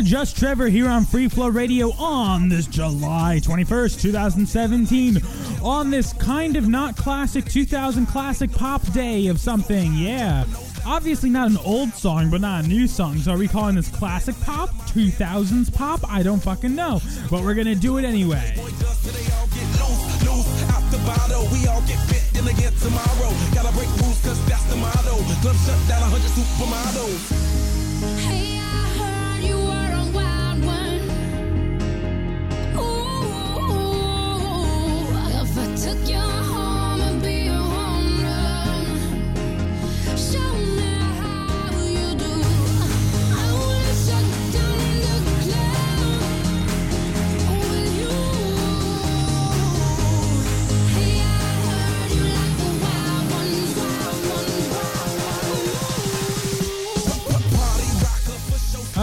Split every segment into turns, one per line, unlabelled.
to Just Trevor here on Free Flow Radio on this July 21st, 2017. On this kind of not classic 2000 classic pop day of something, yeah. Obviously not an old song, but not a new song. So are we calling this classic pop? 2000s pop? I don't fucking know. But we're gonna do it anyway. We all get fit in again tomorrow. Gotta break rules, cause that's the motto. Club shut down 100 supermodels. Hey.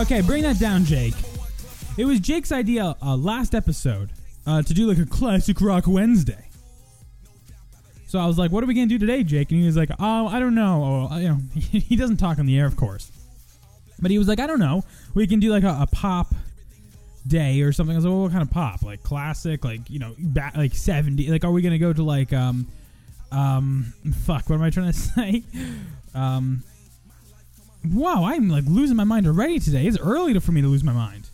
Okay, bring that down, Jake. It was Jake's idea uh, last episode uh, to do like a classic rock Wednesday. So I was like, "What are we gonna do today, Jake?" And he was like, "Oh, I don't know. Oh, you know, he doesn't talk on the air, of course, but he was like, I don't know. We can do like a, a pop day or something." I was like, well, "What kind of pop? Like classic? Like you know, like seventy? Like are we gonna go to like um um fuck? What am I trying to say? Um, Wow, I'm like losing my mind already today. It's early for me to lose my mind.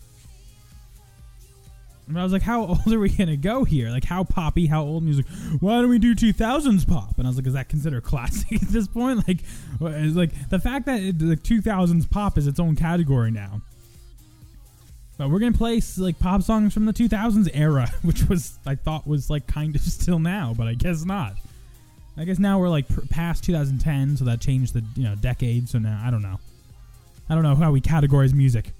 And I was like, how old are we gonna go here? Like, how poppy, how old music? Why don't we do 2000s pop? And I was like, is that considered classic at this point? Like, like the fact that it, the 2000s pop is its own category now. But we're gonna play like pop songs from the 2000s era, which was I thought was like kind of still now, but I guess not. I guess now we're like past 2010, so that changed the you know decade. So now I don't know. I don't know how we categorize music.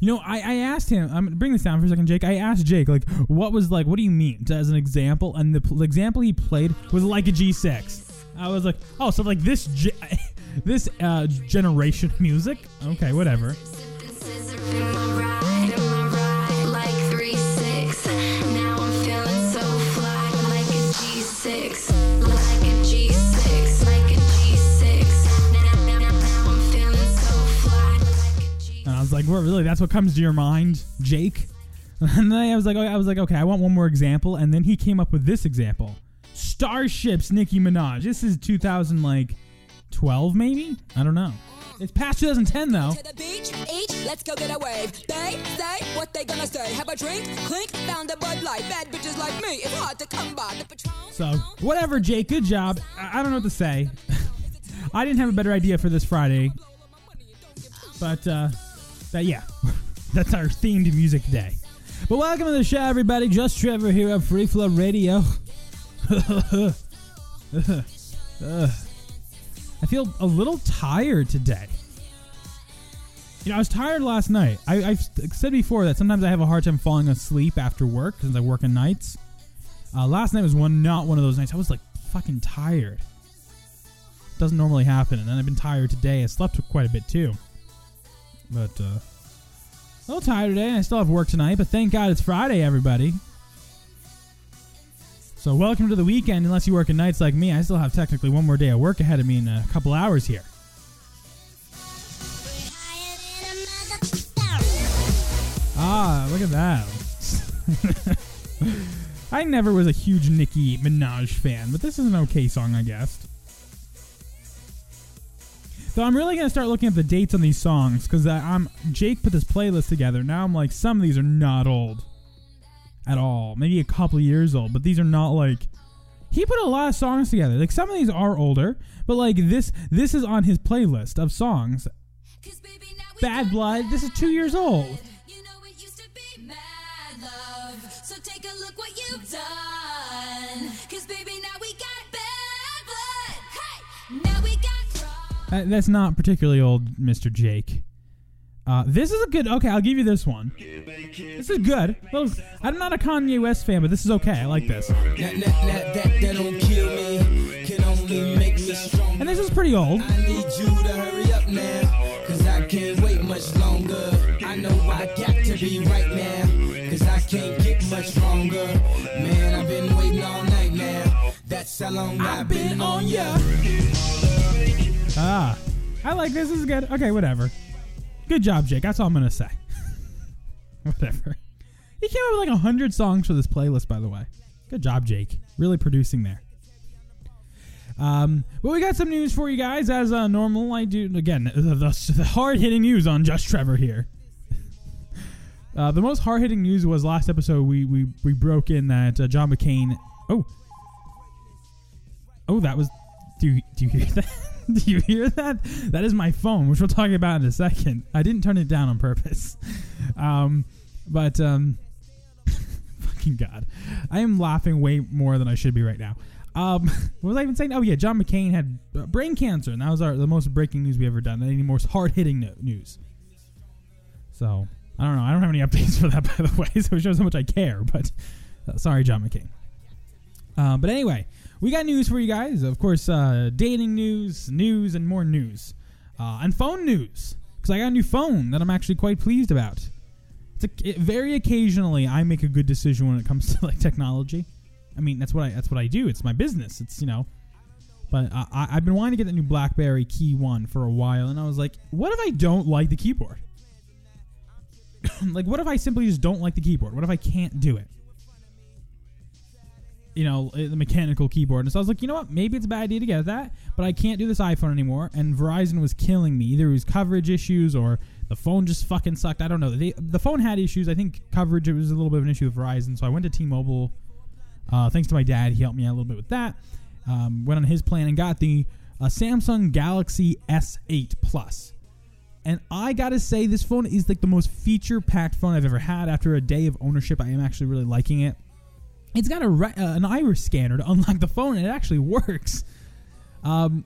You know, I, I asked him. I'm gonna bring this down for a second, Jake. I asked Jake like, what was like, what do you mean as an example? And the, example he played was like a G6. I was like, oh, so like this ge- this uh, generation music. Okay, whatever. Was like, "What really? That's what comes to your mind, Jake?" And then I was like, I was like, okay, I want one more example. And then he came up with this example: Starships, Nicki Minaj. This is 2000 like 12 maybe. I don't know. It's past 2010 though. To the beach, each, let's go get a wave. They say what they gonna say. Have a drink, clink, found a Bud Light. Bad bitches like me, it's hard to come by. So whatever, Jake. Good job. I, I don't know what to say. I didn't have a better idea for this Friday, but uh, that yeah, that's our themed music day. But welcome to the show, everybody. Just Trevor here at Free Flow Radio. I feel a little tired today. You know, I was tired last night. I, have said before that sometimes I have a hard time falling asleep after work because I work in nights. Uh, last night was one, not one of those nights. I was like fucking tired. Doesn't normally happen, and then I've been tired today. I slept quite a bit too. But, uh, a little tired today. And I still have work tonight, but thank God it's Friday, everybody. So, welcome to the weekend. Unless you work at nights like me, I still have technically one more day of work ahead of me in a couple hours here. Ah, look at that. I never was a huge Nicki Minaj fan, but this is an okay song, I guess. So I'm really gonna start looking at the dates on these songs because I'm Jake put this playlist together. Now I'm like, some of these are not old at all. Maybe a couple years old, but these are not like. He put a lot of songs together. Like some of these are older, but like this, this is on his playlist of songs. Bad Blood. This is two years old. Uh, that's not particularly old, Mr. Jake. Uh, this is a good. Okay, I'll give you this one. This is good. Well, I'm not a Kanye West fan, but this is okay. I like this. And this is pretty old. I need you to hurry up now, cause I can't wait much longer. I know I got to be right now, cause I can't get much longer. Man, I've been waiting all night now. That's how long I've, been on ya. Ah. I like this. This is good. Okay, whatever. Good job, Jake. That's all I'm gonna say. whatever. He came up with like hundred songs for this playlist, by the way. Good job, Jake. Really producing there. Um, but we got some news for you guys as uh, normal. I do again the, the, the hard hitting news on Just Trevor here. Uh, the most hard hitting news was last episode. We we we broke in that uh, John McCain. Oh, oh, that was. Do you do you hear that? do you hear that? That is my phone, which we'll talk about in a second. I didn't turn it down on purpose. Um, but um, fucking god, I am laughing way more than I should be right now. Um, what was I even saying? Oh yeah, John McCain had uh, brain cancer, and that was our the most breaking news we ever done. Any more hard hitting no- news? So I don't know. I don't have any updates for that, by the way. So it shows how much I care. But uh, sorry, John McCain. Uh, but anyway, we got news for you guys. Of course, uh, dating news, news, and more news, uh, and phone news. Because I got a new phone that I'm actually quite pleased about. It's a, it, very occasionally I make a good decision when it comes to like technology. I mean, that's what I that's what I do. It's my business. It's you know. But I, I've been wanting to get the new BlackBerry Key One for a while, and I was like, what if I don't like the keyboard? like, what if I simply just don't like the keyboard? What if I can't do it? You know, eh, the mechanical keyboard. And so I was like, you know what? Maybe it's a bad idea to get that, but I can't do this iPhone anymore. And Verizon was killing me. Either it was coverage issues or the phone just fucking sucked. I don't know. They, the phone had issues. I think coverage it was a little bit of an issue with Verizon. So I went to T-Mobile uh, thanks to my dad, he helped me out a little bit with that. Um, went on his plan and got the uh, Samsung Galaxy S8 Plus. And I gotta say, this phone is like the most feature-packed phone I've ever had. After a day of ownership, I am actually really liking it. It's got a re- uh, an iris scanner to unlock the phone, and it actually works. Um,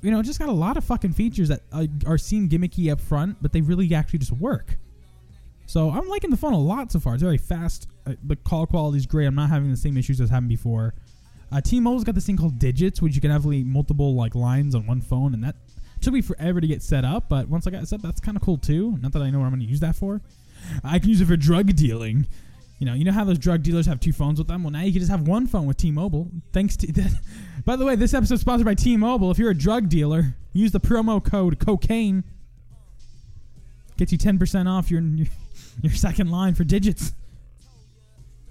you know, it just got a lot of fucking features that uh, are seem gimmicky up front, but they really actually just work. So I'm liking the phone a lot so far. It's very fast. Uh, the call quality is great. I'm not having the same issues as happened before. Uh, T-Mobile's got this thing called Digits, which you can have multiple like lines on one phone, and that took me forever to get set up. But once I got set, up, that's kind of cool too. Not that I know what I'm going to use that for. I can use it for drug dealing. You know, you know how those drug dealers have two phones with them. Well, now you can just have one phone with T-Mobile. Thanks to that. By the way, this episode is sponsored by T-Mobile. If you're a drug dealer, use the promo code cocaine. Gets you ten percent off your your second line for digits.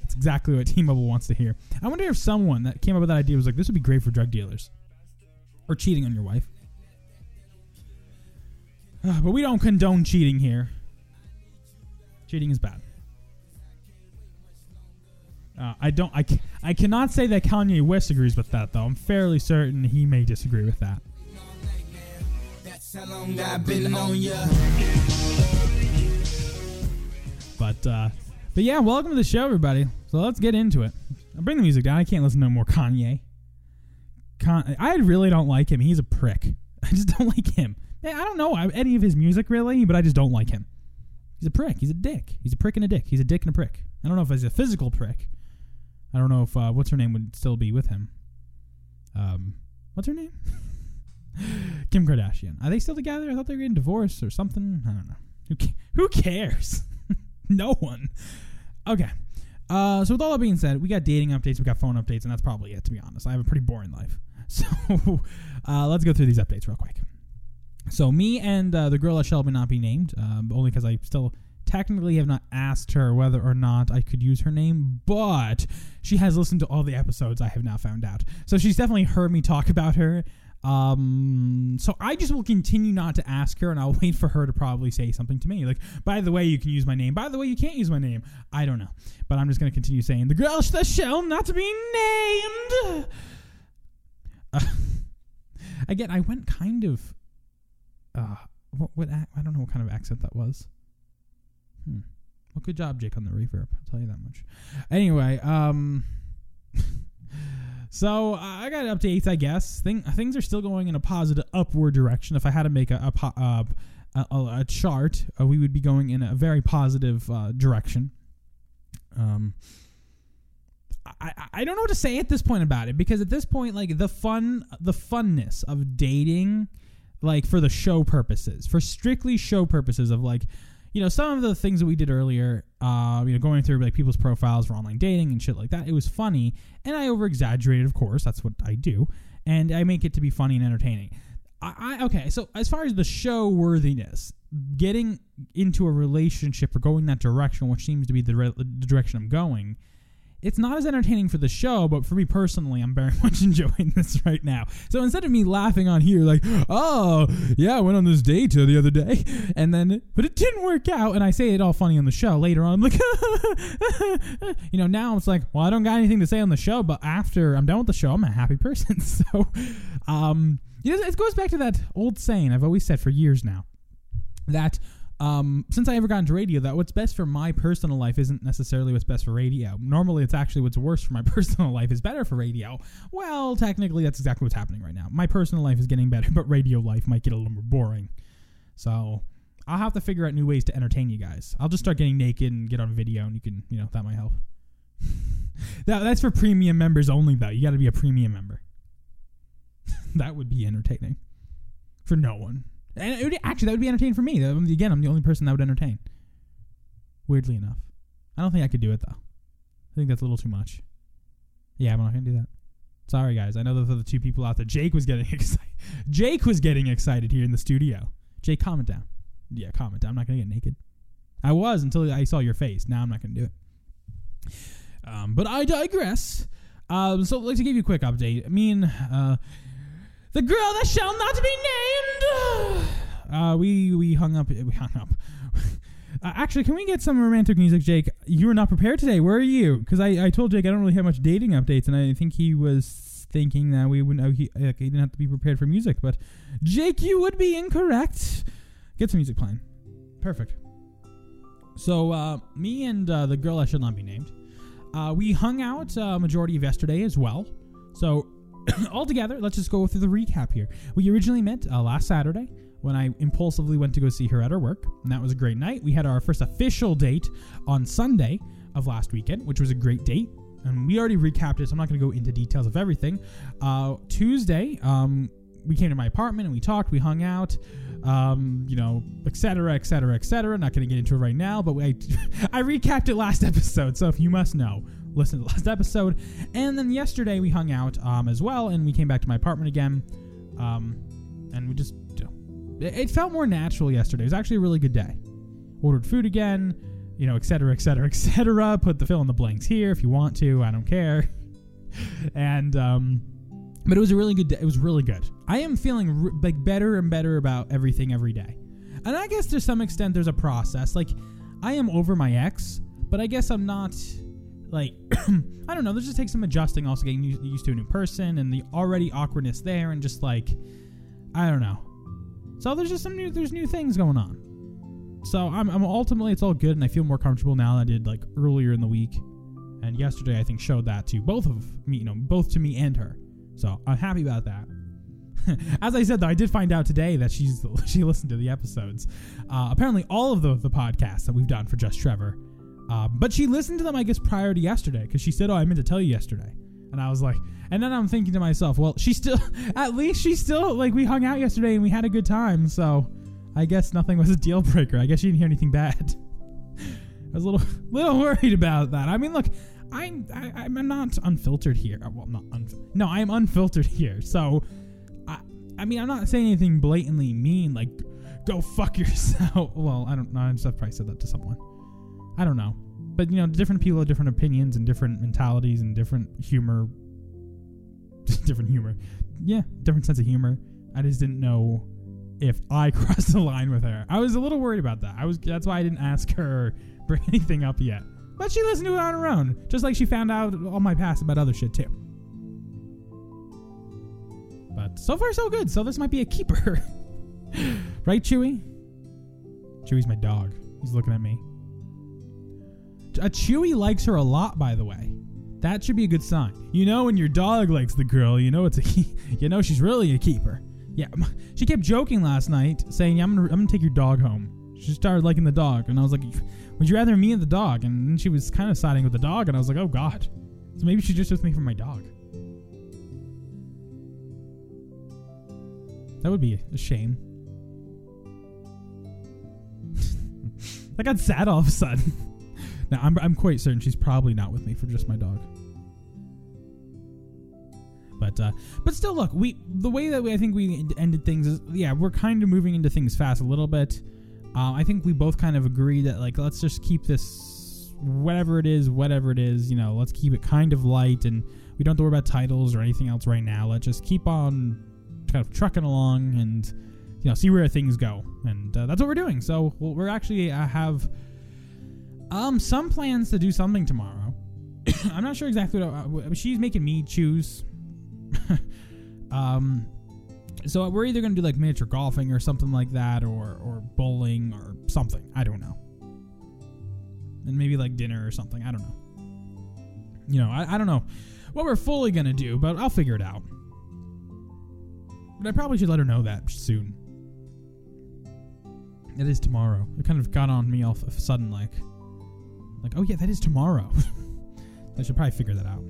That's exactly what T-Mobile wants to hear. I wonder if someone that came up with that idea was like, "This would be great for drug dealers or cheating on your wife." Uh, but we don't condone cheating here. Cheating is bad. Uh, I don't. I, I cannot say that Kanye West agrees with that, though. I'm fairly certain he may disagree with that. But uh, but yeah, welcome to the show, everybody. So let's get into it. I'll bring the music down. I can't listen to no more Kanye. Con- I really don't like him. He's a prick. I just don't like him. I don't know any of his music really, but I just don't like him. He's a prick. He's a dick. He's a prick and a dick. He's a dick and a prick. I don't know if he's a physical prick. I don't know if uh, what's her name would still be with him. Um, what's her name? Kim Kardashian. Are they still together? I thought they were getting divorced or something. I don't know. Who ca- who cares? no one. Okay. Uh, so with all that being said, we got dating updates, we got phone updates, and that's probably it. To be honest, I have a pretty boring life. So uh, let's go through these updates real quick. So me and uh, the girl that shall not be named, um, only because I still technically have not asked her whether or not I could use her name, but she has listened to all the episodes. I have now found out, so she's definitely heard me talk about her. Um, so I just will continue not to ask her, and I'll wait for her to probably say something to me. Like, by the way, you can use my name. By the way, you can't use my name. I don't know, but I'm just gonna continue saying the girl that shall not to be named. Uh, again, I went kind of. Uh, what, what I don't know what kind of accent that was. Hmm. Well, good job, Jake, on the reverb. I'll tell you that much. Anyway, um. So I got updates, I guess. Thing, things are still going in a positive upward direction. If I had to make a a, uh, a, a chart, uh, we would be going in a very positive uh, direction. Um, I, I don't know what to say at this point about it because at this point, like the fun, the funness of dating, like for the show purposes, for strictly show purposes of like you know, some of the things that we did earlier, uh, you know, going through like people's profiles for online dating and shit like that, it was funny, and I over exaggerated, of course, that's what I do, and I make it to be funny and entertaining. I, I okay. So as far as the show worthiness, getting into a relationship or going that direction, which seems to be the, re- the direction I'm going, it's not as entertaining for the show, but for me personally, I'm very much enjoying this right now. So instead of me laughing on here, like, oh, yeah, I went on this date the other day, and then, but it didn't work out, and I say it all funny on the show later on, I'm like, you know, now it's like, well, I don't got anything to say on the show, but after I'm done with the show, I'm a happy person. So, um, you know, it goes back to that old saying I've always said for years now that um, since I ever got into radio, that what's best for my personal life isn't necessarily what's best for radio. Normally, it's actually what's worse for my personal life is better for radio. Well, technically, that's exactly what's happening right now. My personal life is getting better, but radio life might get a little more boring. So I'll have to figure out new ways to entertain you guys. I'll just start getting naked and get on video, and you can, you know, that might help. that, that's for premium members only, though. You got to be a premium member. that would be entertaining for no one. And would, actually, that would be entertaining for me. Again, I'm the only person that would entertain. Weirdly enough, I don't think I could do it though. I think that's a little too much. Yeah, I'm not gonna do that. Sorry, guys. I know that the two people out there. Jake was getting excited. Jake was getting excited here in the studio. Jake, comment down. Yeah, comment down. I'm not gonna get naked. I was until I saw your face. Now I'm not gonna do it. Um, but I digress. Um, so, like to give you a quick update. I mean, uh, the girl that shall not be named. Uh, we we hung up. We hung up. Uh, actually, can we get some romantic music, Jake? You were not prepared today. Where are you? Because I, I told Jake I don't really have much dating updates, and I think he was thinking that we wouldn't. He, like, he didn't have to be prepared for music, but Jake, you would be incorrect. Get some music playing. Perfect. So, uh, me and uh, the girl I should not be named, uh, we hung out uh, majority of yesterday as well. So altogether, let's just go through the recap here. We originally met uh, last Saturday when I impulsively went to go see her at her work, and that was a great night. We had our first official date on Sunday of last weekend, which was a great date. And we already recapped it, so I'm not going to go into details of everything. Uh, Tuesday, um, we came to my apartment and we talked, we hung out, um, you know, etc., etc., etc. Not going to get into it right now, but I, I recapped it last episode, so if you must know, listen to the last episode. And then yesterday we hung out um, as well, and we came back to my apartment again. Um, and we just, it felt more natural yesterday. It was actually a really good day. Ordered food again, you know, etc., etc., etc. Put the fill in the blanks here if you want to. I don't care. and, um, but it was a really good day. It was really good. I am feeling r- like better and better about everything every day. And I guess to some extent there's a process. Like, I am over my ex, but I guess I'm not like I don't know. This just takes some adjusting. Also getting used to a new person and the already awkwardness there, and just like I don't know. So there's just some new there's new things going on. So I'm, I'm ultimately it's all good, and I feel more comfortable now than I did like earlier in the week. And yesterday I think showed that to both of me, you know, both to me and her. So I'm happy about that. As I said, though, I did find out today that she's she listened to the episodes. Uh, apparently, all of the the podcasts that we've done for Just Trevor um, but she listened to them, I guess, prior to yesterday because she said, "Oh, I meant to tell you yesterday." And I was like, and then I'm thinking to myself, well, she still, at least she still like we hung out yesterday and we had a good time. So I guess nothing was a deal breaker. I guess she didn't hear anything bad. I was a little little worried about that. I mean, look, I'm I, am i am not unfiltered here. Well, not un- no, I am unfiltered here. So I I mean, I'm not saying anything blatantly mean like go fuck yourself. Well, I don't know. I've probably said that to someone. I don't know. But you know, different people have different opinions and different mentalities and different humor. different humor. Yeah, different sense of humor. I just didn't know if I crossed the line with her. I was a little worried about that. I was that's why I didn't ask her bring anything up yet. But she listened to it on her own, just like she found out all my past about other shit too. But so far so good. So this might be a keeper. right, Chewy? Chewy's my dog. He's looking at me. A Chewy likes her a lot, by the way. That should be a good sign. You know, when your dog likes the girl, you know it's a you know she's really a keeper. Yeah, she kept joking last night, saying, yeah, "I'm gonna, I'm gonna take your dog home." She started liking the dog, and I was like, "Would you rather me and the dog?" And then she was kind of siding with the dog, and I was like, "Oh God." So maybe she just with me for my dog. That would be a shame. I got sad all of a sudden. Now, I'm, I'm quite certain she's probably not with me for just my dog. But uh, but still, look, we the way that we, I think we ended things is yeah, we're kind of moving into things fast a little bit. Uh, I think we both kind of agree that like let's just keep this whatever it is, whatever it is, you know, let's keep it kind of light and we don't have to worry about titles or anything else right now. Let's just keep on kind of trucking along and you know see where things go, and uh, that's what we're doing. So we we're actually uh, have um some plans to do something tomorrow. I'm not sure exactly what uh, she's making me choose. um, so we're either gonna do like miniature golfing or something like that, or or bowling or something. I don't know. And maybe like dinner or something. I don't know. You know, I, I don't know what we're fully gonna do, but I'll figure it out. But I probably should let her know that soon. It is tomorrow. It kind of got on me all of a sudden, like, like, oh yeah, that is tomorrow. I should probably figure that out.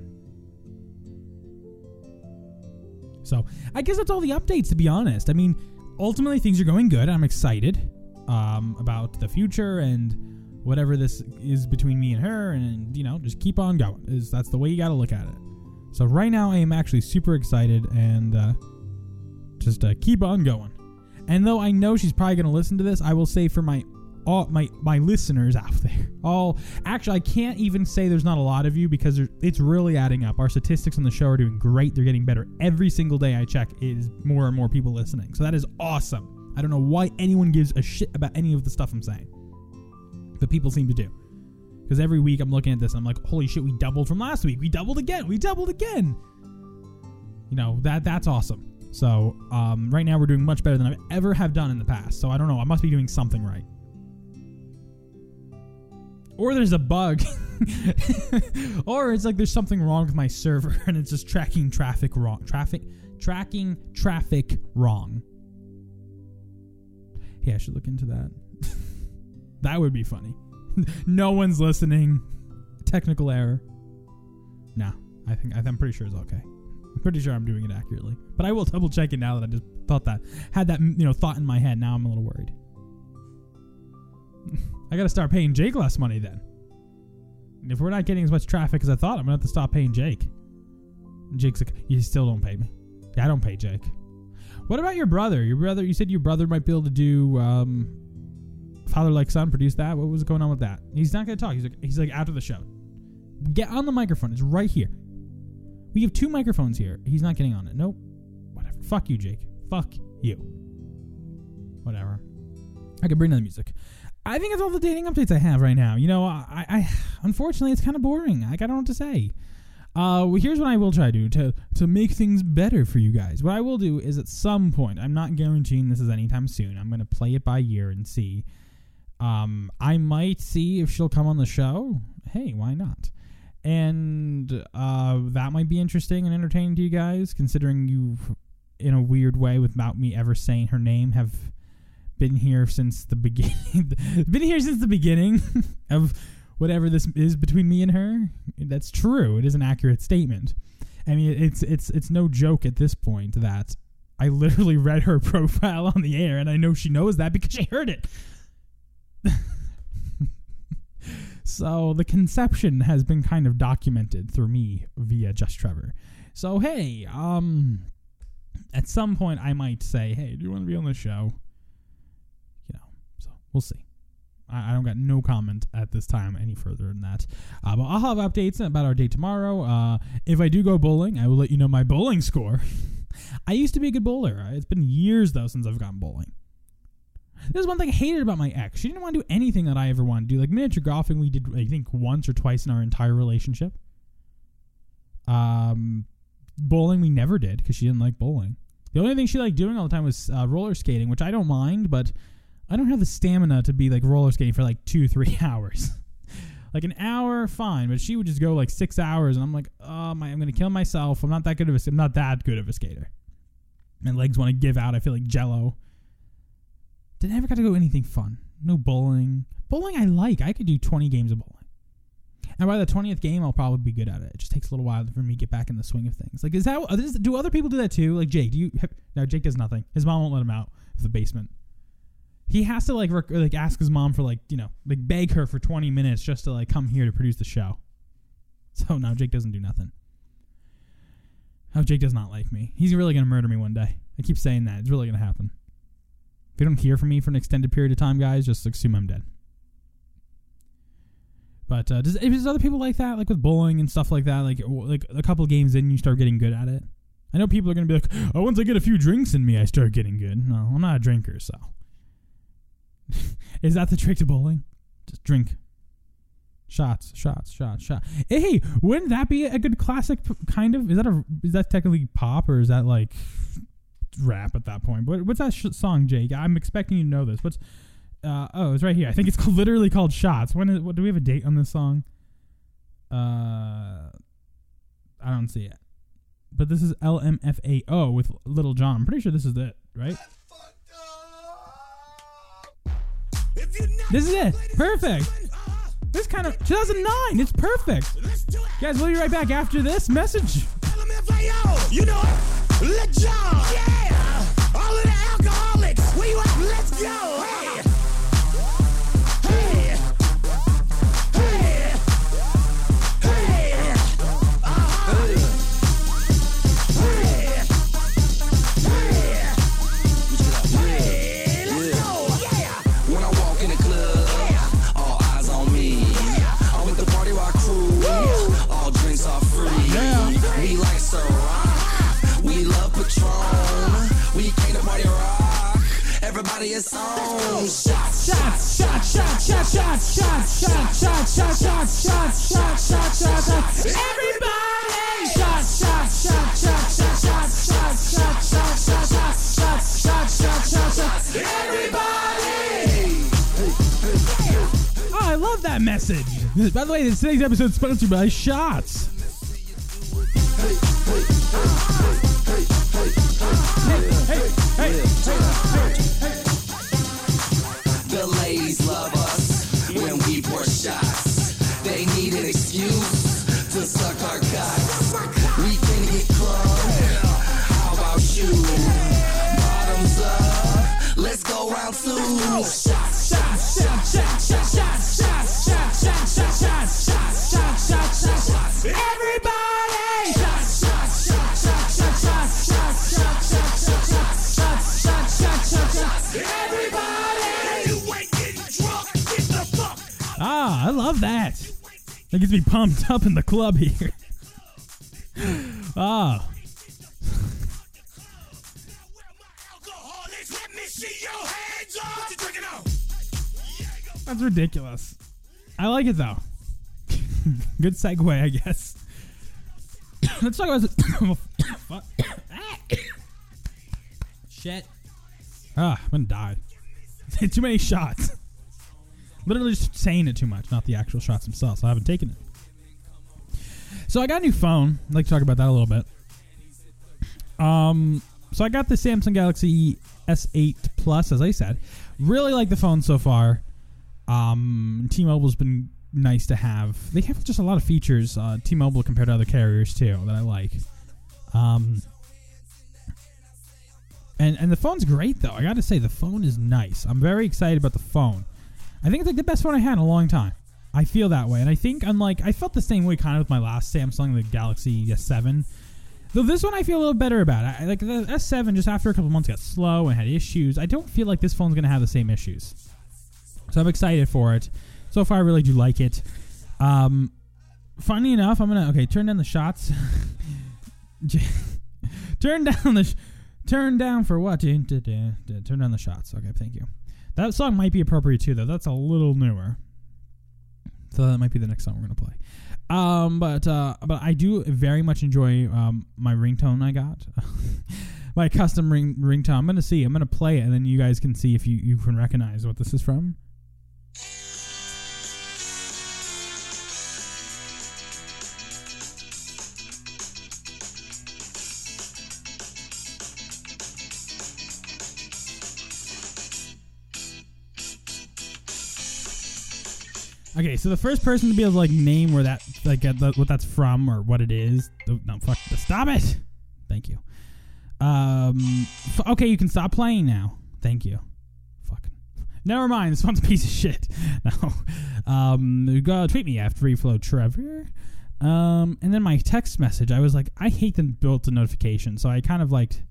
So I guess that's all the updates. To be honest, I mean, ultimately things are going good. I'm excited um, about the future and whatever this is between me and her, and you know, just keep on going. Is that's the way you got to look at it. So right now, I am actually super excited and uh, just uh, keep on going. And though I know she's probably going to listen to this, I will say for my all my my listeners out there, all actually I can't even say there's not a lot of you because it's really adding up. Our statistics on the show are doing great. They're getting better every single day I check. Is more and more people listening, so that is awesome. I don't know why anyone gives a shit about any of the stuff I'm saying, but people seem to do. Because every week I'm looking at this, I'm like, holy shit, we doubled from last week. We doubled again. We doubled again. You know that that's awesome. So um, right now we're doing much better than I've ever have done in the past. So I don't know. I must be doing something right. Or there's a bug. or it's like there's something wrong with my server and it's just tracking traffic wrong. Traffic tracking traffic wrong. Hey, I should look into that. that would be funny. no one's listening. Technical error. No, I think I'm pretty sure it's okay. I'm pretty sure I'm doing it accurately. But I will double check it now that I just thought that had that you know thought in my head. Now I'm a little worried. I got to start paying Jake less money then. If we're not getting as much traffic as I thought, I'm gonna have to stop paying Jake. Jake's like, you still don't pay me. I don't pay Jake. What about your brother? Your brother? You said your brother might be able to do um, father like son, produce that. What was going on with that? He's not gonna talk. He's like, he's like after the show. Get on the microphone. It's right here. We have two microphones here. He's not getting on it. Nope. Whatever. Fuck you, Jake. Fuck you. Whatever. I can bring in the music. I think it's all the dating updates I have right now. You know, I, I unfortunately it's kind of boring. Like I don't know what to say. Uh, well, here's what I will try to do to to make things better for you guys. What I will do is at some point, I'm not guaranteeing this is anytime soon. I'm to play it by year and see. Um, I might see if she'll come on the show. Hey, why not? and uh, that might be interesting and entertaining to you guys, considering you, in a weird way, without me ever saying her name, have been here since the beginning. been here since the beginning of whatever this is between me and her. That's true. It is an accurate statement. I mean, it's it's it's no joke at this point that I literally read her profile on the air, and I know she knows that because she heard it. So the conception has been kind of documented through me via Just Trevor. So hey, um, at some point I might say, hey, do you want to be on the show? We'll see. I, I don't got no comment at this time any further than that. Uh, but I'll have updates about our day tomorrow. Uh, if I do go bowling, I will let you know my bowling score. I used to be a good bowler. It's been years though since I've gone bowling. This is one thing I hated about my ex. She didn't want to do anything that I ever wanted to do. Like miniature golfing, we did I think once or twice in our entire relationship. Um, bowling we never did because she didn't like bowling. The only thing she liked doing all the time was uh, roller skating, which I don't mind, but I don't have the stamina to be like roller skating for like two, three hours. like an hour, fine, but she would just go like six hours, and I'm like, oh my, I'm gonna kill myself. I'm not that good of a, I'm not that good of a skater. My legs want to give out. I feel like Jello. Did never got to go anything fun. No bowling. Bowling I like. I could do 20 games of bowling. And by the 20th game, I'll probably be good at it. It just takes a little while for me to get back in the swing of things. Like, is that, uh, do other people do that too? Like, Jake, do you, have, no, Jake does nothing. His mom won't let him out of the basement. He has to, like, rec- like, ask his mom for, like, you know, like, beg her for 20 minutes just to, like, come here to produce the show. So now Jake doesn't do nothing. How Jake does not like me. He's really gonna murder me one day. I keep saying that. It's really gonna happen. If you don't hear from me for an extended period of time, guys, just assume I'm dead. But uh, does, does other people like that, like with bowling and stuff like that? Like, like a couple games in, you start getting good at it. I know people are gonna be like, "Oh, once I get a few drinks in me, I start getting good." No, I'm not a drinker, so. Is that the trick to bowling? Just drink. Shots, shots, shots, shot. Hey, wouldn't that be a good classic? Kind of. Is that a? Is that technically pop or is that like rap at that point? What, what's that sh- song, Jake? I'm expecting you to know this. What's? Uh, oh, it's right here. I think it's called, literally called "Shots." When is? What do we have a date on this song? Uh, I don't see it. But this is LMFAO with Lil Jon. I'm pretty sure this is it, right? This is it. Perfect. This kind of 2009. It's perfect. Guys, we'll be right back after this message.
You know yeah. All of the alcoholics, where you at? Let's go.
By the way, this today's episode is sponsored by Shots.
The ladies
Me pumped up in the club here. Ah, that's ridiculous. I like it though. Good segue, I guess. Let's talk about this. Ah. Shit. Ah, I'm gonna die. too many shots. Literally just saying it too much, not the actual shots themselves. I haven't taken it. So I got a new phone. I'd like to talk about that a little bit. Um, so I got the Samsung Galaxy S8 Plus, as I said. Really like the phone so far. Um, T-Mobile's been nice to have. They have just a lot of features, uh, T-Mobile compared to other carriers too, that I like. Um, and and the phone's great though. I got to say the phone is nice. I'm very excited about the phone. I think it's like the best phone I had in a long time. I feel that way, and I think unlike I felt the same way kind of with my last Samsung, the Galaxy S7. Though this one I feel a little better about. I, like the S7, just after a couple months got slow and had issues. I don't feel like this phone's gonna have the same issues. So I'm excited for it. So far, I really do like it. Um, funny enough, I'm gonna okay turn down the shots. turn down the sh- turn down for what? Turn down the shots. Okay, thank you. That song might be appropriate too, though. That's a little newer. So that might be the next song we're gonna play. Um, but uh, but I do very much enjoy um my ringtone I got. my custom ring ringtone. I'm gonna see. I'm gonna play it, and then you guys can see if you you can recognize what this is from. Okay, so the first person to be able to like name where that like uh, the, what that's from or what it is. No, fuck. Stop it. Thank you. Um. f- okay, you can stop playing now. Thank you. Fucking. Never mind. This one's a piece of shit. No. Um. Go tweet me after Free Flow Trevor. Um, and then my text message, I was like, I hate the built-in notification, so I kind of liked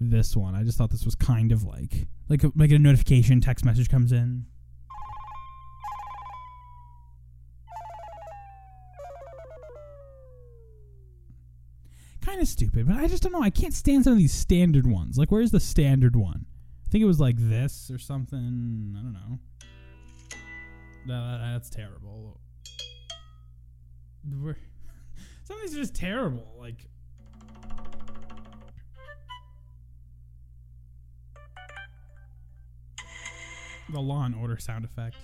this one. I just thought this was kind of like like a, like a notification text message comes in. Of stupid, but I just don't know. I can't stand some of these standard ones. Like, where's the standard one? I think it was like this or something. I don't know. That, that's terrible. We're, some of these are just terrible. Like, the Law and Order sound effect.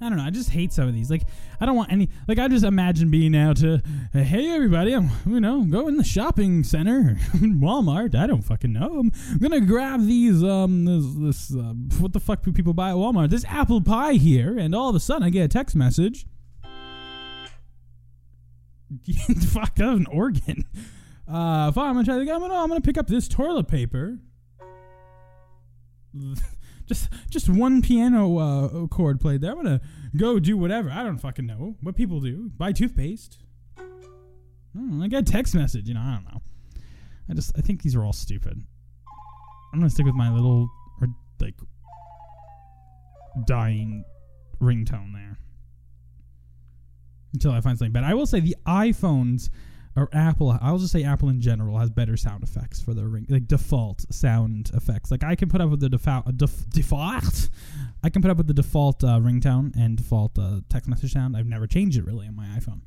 I don't know. I just hate some of these. Like, I don't want any. Like, I just imagine being out to, hey everybody, I'm you know go in the shopping center, Walmart. I don't fucking know. I'm gonna grab these um this, this uh, what the fuck do people buy at Walmart? This apple pie here, and all of a sudden I get a text message. fuck, that was an organ. Uh, fine, I'm gonna try to. I'm gonna I'm gonna pick up this toilet paper. just just one piano uh, chord played there. I'm gonna go do whatever. I don't fucking know what people do. Buy toothpaste. I got a text message. You know, I don't know. I just I think these are all stupid. I'm gonna stick with my little like dying ringtone there until I find something better. I will say the iPhones or Apple, I'll just say Apple in general has better sound effects for their ring, like default sound effects. Like I can put up with the default, def, default, I can put up with the default uh, ringtone and default uh, text message sound. I've never changed it really on my iPhone.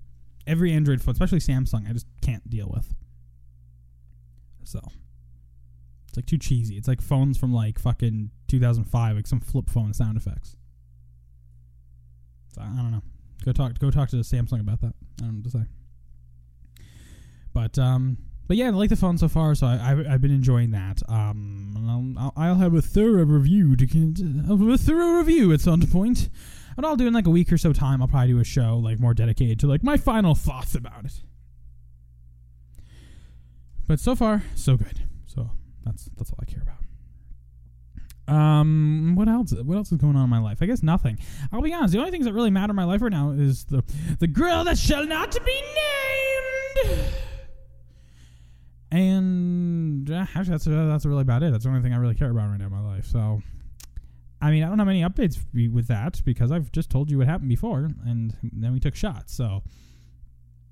Every Android phone, especially Samsung, I just can't deal with. So it's like too cheesy. It's like phones from like fucking 2005, like some flip phone sound effects. So I don't know. Go talk. Go talk to Samsung about that. I don't know what to say. But um, but yeah, I like the phone so far, so I, I have been enjoying that. Um, I'll, I'll have a thorough review to I'll a thorough review at some point. But I'll do in like a week or so time. I'll probably do a show like more dedicated to like my final thoughts about it. But so far, so good. So that's that's all I care about. Um, what else? What else is going on in my life? I guess nothing. I'll be honest. The only things that really matter in my life right now is the the girl that shall not be named. And uh, actually, that's that's really about it. That's the only thing I really care about right now in my life. So, I mean, I don't have any updates with that because I've just told you what happened before, and then we took shots. So,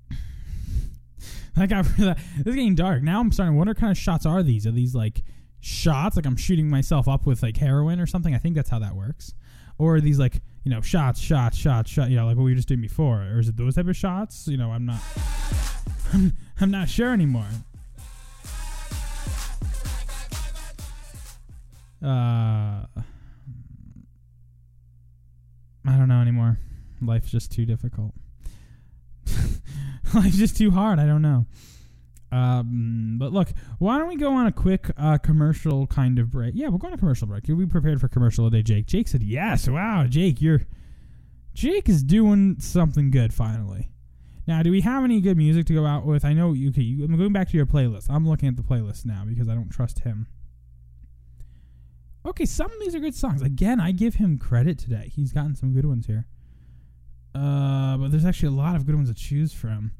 I got this is getting dark. Now I'm starting to wonder what kind of shots are these? Are these like shots like I'm shooting myself up with like heroin or something? I think that's how that works. Or are these like you know shots, shots, shots, shot? You know, like what we were just doing before, or is it those type of shots? You know, I'm not. I'm not sure anymore. Uh, I don't know anymore. Life's just too difficult. Life's just too hard. I don't know. Um, but look, why don't we go on a quick uh, commercial kind of break? Yeah, we're going to commercial break. Are we prepared for commercial today, Jake? Jake said yes. Wow, Jake, you're Jake is doing something good finally. Now, do we have any good music to go out with? I know. You. Okay, you, I'm going back to your playlist. I'm looking at the playlist now because I don't trust him. Okay, some of these are good songs. Again, I give him credit today. He's gotten some good ones here. Uh, but there's actually a lot of good ones to choose from.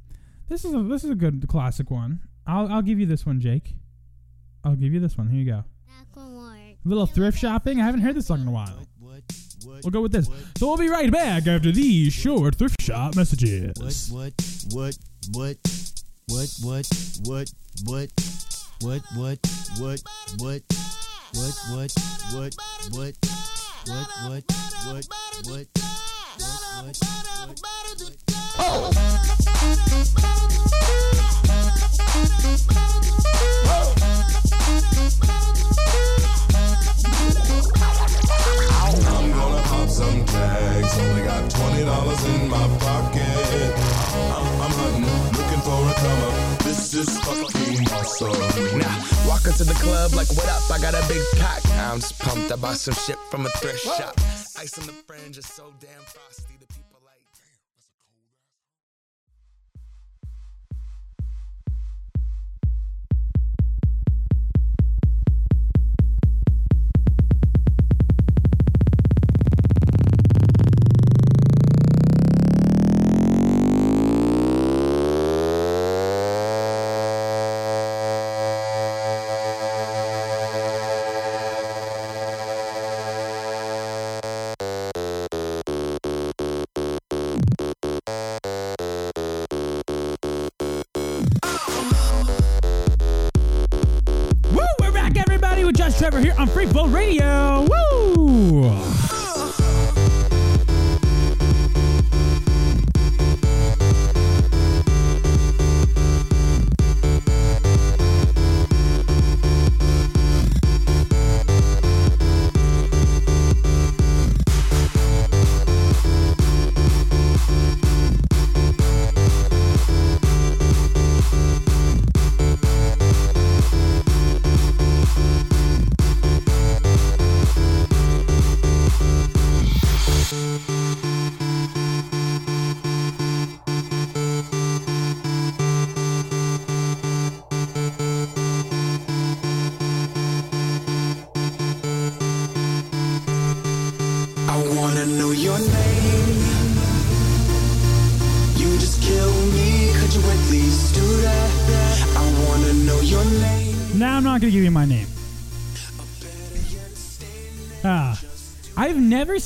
This is a this is a good classic one. I'll I'll give you this one, Jake. I'll give you this one. Here you go. Little thrift shopping. I haven't heard this song in a while. We'll go with this. So we'll be right back after these short thrift shop messages.
What, what, what, what, what, what, what, what, what, what, what, what, what, what, what, what, what, what, what, what,
I'm gonna pop some tags. Only got twenty dollars in my pocket. I'm, I'm hunting, for a come up. This is fucking awesome.
Now, walk into the club like, what up? I got a big cock. I'm just pumped. I bought some shit from a thrift shop. Ice on the fringe is so damn frosty.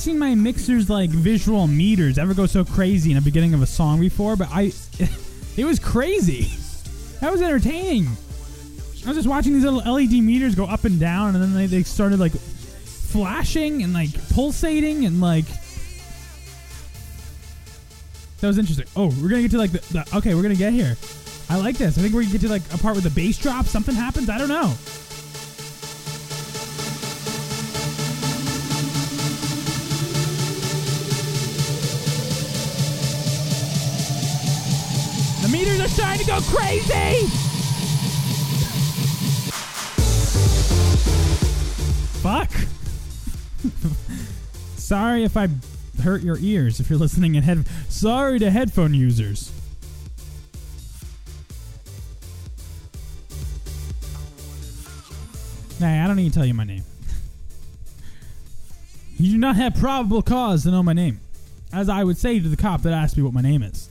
Seen my mixer's like visual meters ever go so crazy in the beginning of a song before, but I it was crazy. That was entertaining. I was just watching these little LED meters go up and down and then they, they started like flashing and like pulsating and like that was interesting. Oh, we're gonna get to like the, the okay, we're gonna get here. I like this. I think we're gonna get to like a part where the bass drops, something happens. I don't know. Meters are starting to go crazy. Fuck. Sorry if I hurt your ears if you're listening in head. Sorry to headphone users. Nah, I don't need to tell you my name. you do not have probable cause to know my name. As I would say to the cop that asked me what my name is.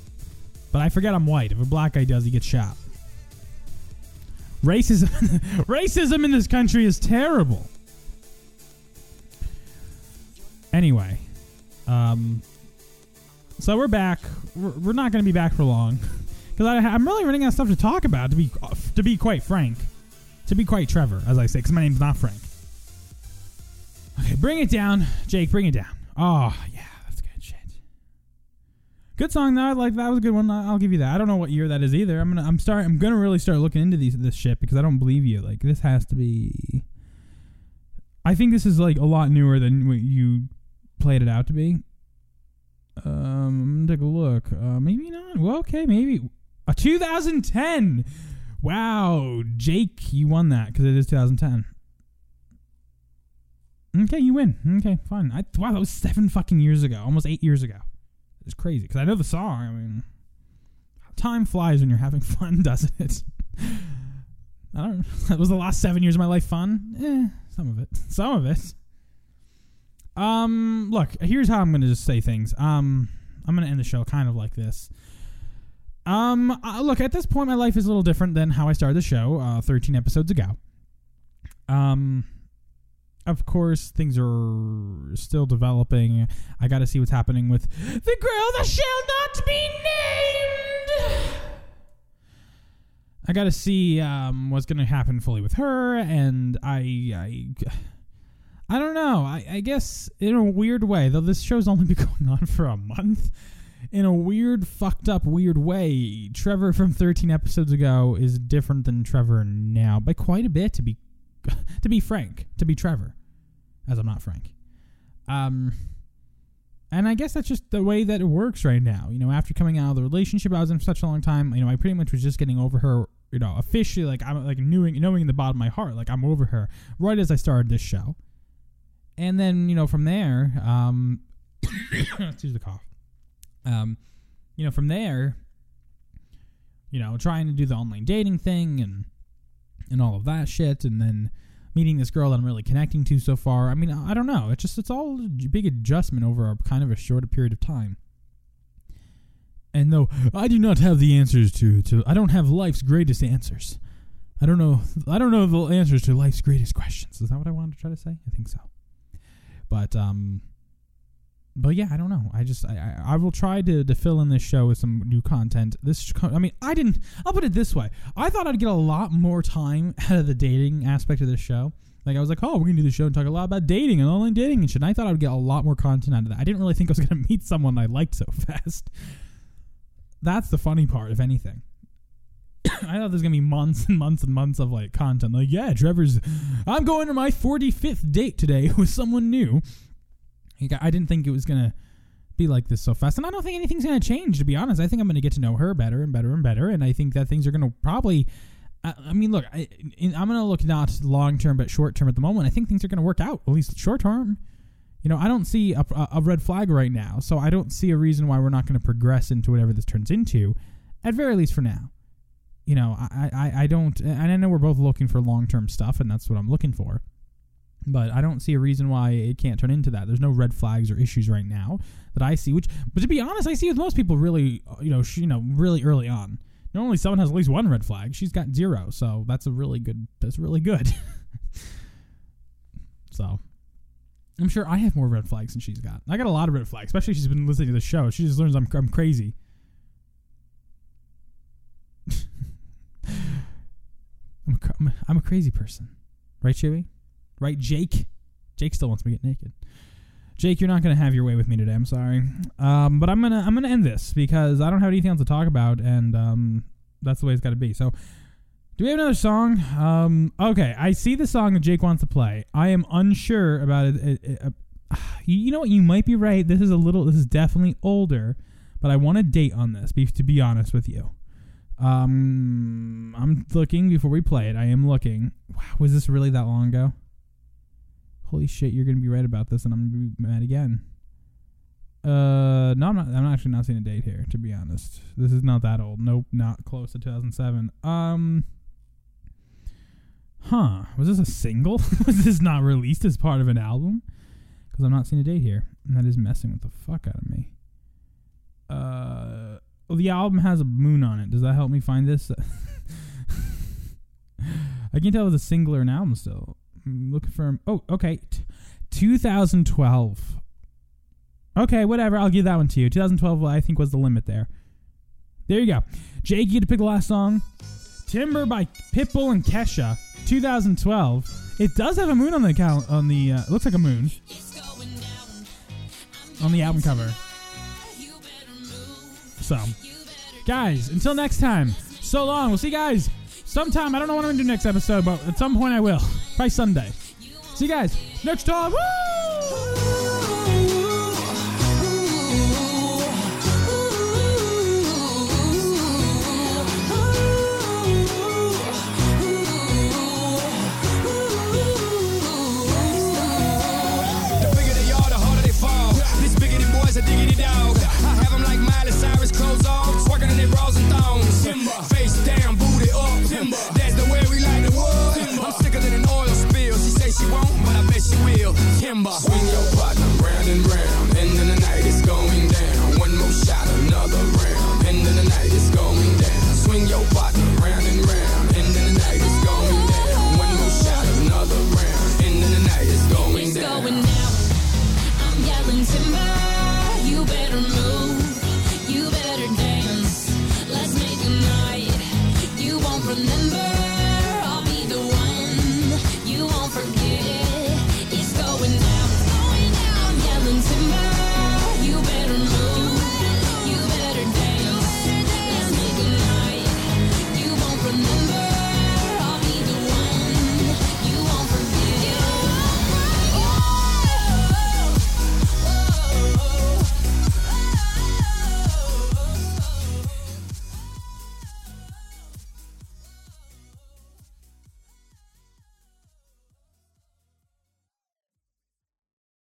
But I forget I'm white. If a black guy does, he gets shot. Racism racism in this country is terrible. Anyway, um, so we're back. We're, we're not going to be back for long because I'm really running out of stuff to talk about. To be to be quite frank, to be quite Trevor, as I say, because my name's not Frank. Okay, bring it down, Jake. Bring it down. Oh yeah. Good song though. I like that was a good one. I'll give you that. I don't know what year that is either. I'm gonna I'm start I'm gonna really start looking into these this shit because I don't believe you. Like this has to be. I think this is like a lot newer than what you played it out to be. Um, I'm gonna take a look. Uh, maybe not. Well, okay, maybe a 2010. Wow, Jake, you won that because it is 2010. Okay, you win. Okay, fine. I, wow, that was seven fucking years ago, almost eight years ago. It's crazy because I know the song. I mean, time flies when you're having fun, doesn't it? I don't. That was the last seven years of my life fun. Eh, some of it. Some of it. Um, look, here's how I'm gonna just say things. Um, I'm gonna end the show kind of like this. Um, uh, look, at this point, my life is a little different than how I started the show, uh, 13 episodes ago. Um, of course, things are still developing. I got to see what's happening with the girl that shall not be named. I got to see um, what's going to happen fully with her, and I, I, I don't know. I, I guess in a weird way, though this show's only been going on for a month. In a weird, fucked up, weird way, Trevor from 13 episodes ago is different than Trevor now by quite a bit. To be, to be frank, to be Trevor, as I'm not Frank. Um, and I guess that's just the way that it works right now. You know, after coming out of the relationship I was in for such a long time, you know, I pretty much was just getting over her. You know, officially, like I'm like knowing, knowing in the bottom of my heart, like I'm over her right as I started this show. And then you know from there, um, excuse the cough. Um, you know from there, you know trying to do the online dating thing and and all of that shit, and then meeting this girl that I'm really connecting to so far. I mean, I don't know. It's just it's all a big adjustment over a kind of a shorter period of time. And though I do not have the answers to to I don't have life's greatest answers. I don't know I don't know the answers to life's greatest questions. Is that what I wanted to try to say? I think so. But um but yeah, I don't know. I just I, I, will try to, to fill in this show with some new content. This I mean I didn't. I'll put it this way. I thought I'd get a lot more time out of the dating aspect of this show. Like I was like, oh, we're gonna do the show and talk a lot about dating and online dating and shit. And I thought I would get a lot more content out of that. I didn't really think I was gonna meet someone I liked so fast. That's the funny part, if anything. I thought there's gonna be months and months and months of like content. Like, yeah, Trevor's. I'm going to my 45th date today with someone new. Like, I didn't think it was gonna be like this so fast, and I don't think anything's gonna change. To be honest, I think I'm gonna get to know her better and better and better, and I think that things are gonna probably. I, I mean, look, I, I'm gonna look not long term but short term at the moment. I think things are gonna work out at least short term. You know, I don't see a, a, a red flag right now, so I don't see a reason why we're not going to progress into whatever this turns into, at very least for now. You know, I, I, I don't, and I know we're both looking for long term stuff, and that's what I'm looking for. But I don't see a reason why it can't turn into that. There's no red flags or issues right now that I see. Which, but to be honest, I see with most people really, uh, you know, sh- you know, really early on. Normally, someone has at least one red flag. She's got zero, so that's a really good. That's really good. so, I'm sure I have more red flags than she's got. I got a lot of red flags, especially she's been listening to the show. She just learns I'm, I'm crazy. I'm a, I'm, a, I'm a crazy person, right, Chewy? Right, Jake? Jake still wants me to get naked. Jake, you're not gonna have your way with me today. I'm sorry, um, but I'm gonna I'm gonna end this because I don't have anything else to talk about, and um, that's the way it's got to be. So, do we have another song? Um, okay, I see the song that Jake wants to play. I am unsure about it. it- it- uh, you you know what? You might be right. This is a little. This is definitely older, but I want a date on this. To be honest with you, um, I'm looking before we play it. I am looking. Wow, was this really that long ago? Holy shit! You're gonna be right about this, and I'm gonna be mad again. Uh, no, I'm not. I'm actually not seeing a date here. To be honest, this is not that old. Nope, not close to 2007. Um, huh? Was this a single? was this not released as part of an album? Because I'm not seeing a date here, and that is messing with the fuck out of me. Uh, well, the album has a moon on it. Does that help me find this? I can't tell if it's a single or an album still. Looking for. Oh, okay. T- 2012. Okay, whatever. I'll give that one to you. 2012, I think, was the limit there. There you go. Jake, you get to pick the last song. Timber by Pitbull and Kesha, 2012. It does have a moon on the cal- on the. Uh, looks like a moon on the album cover. So, guys, until next time. So long. We'll see you guys sometime. I don't know what I'm gonna do next episode, but at some point I will. Probably Sunday. See you guys next time. Woo!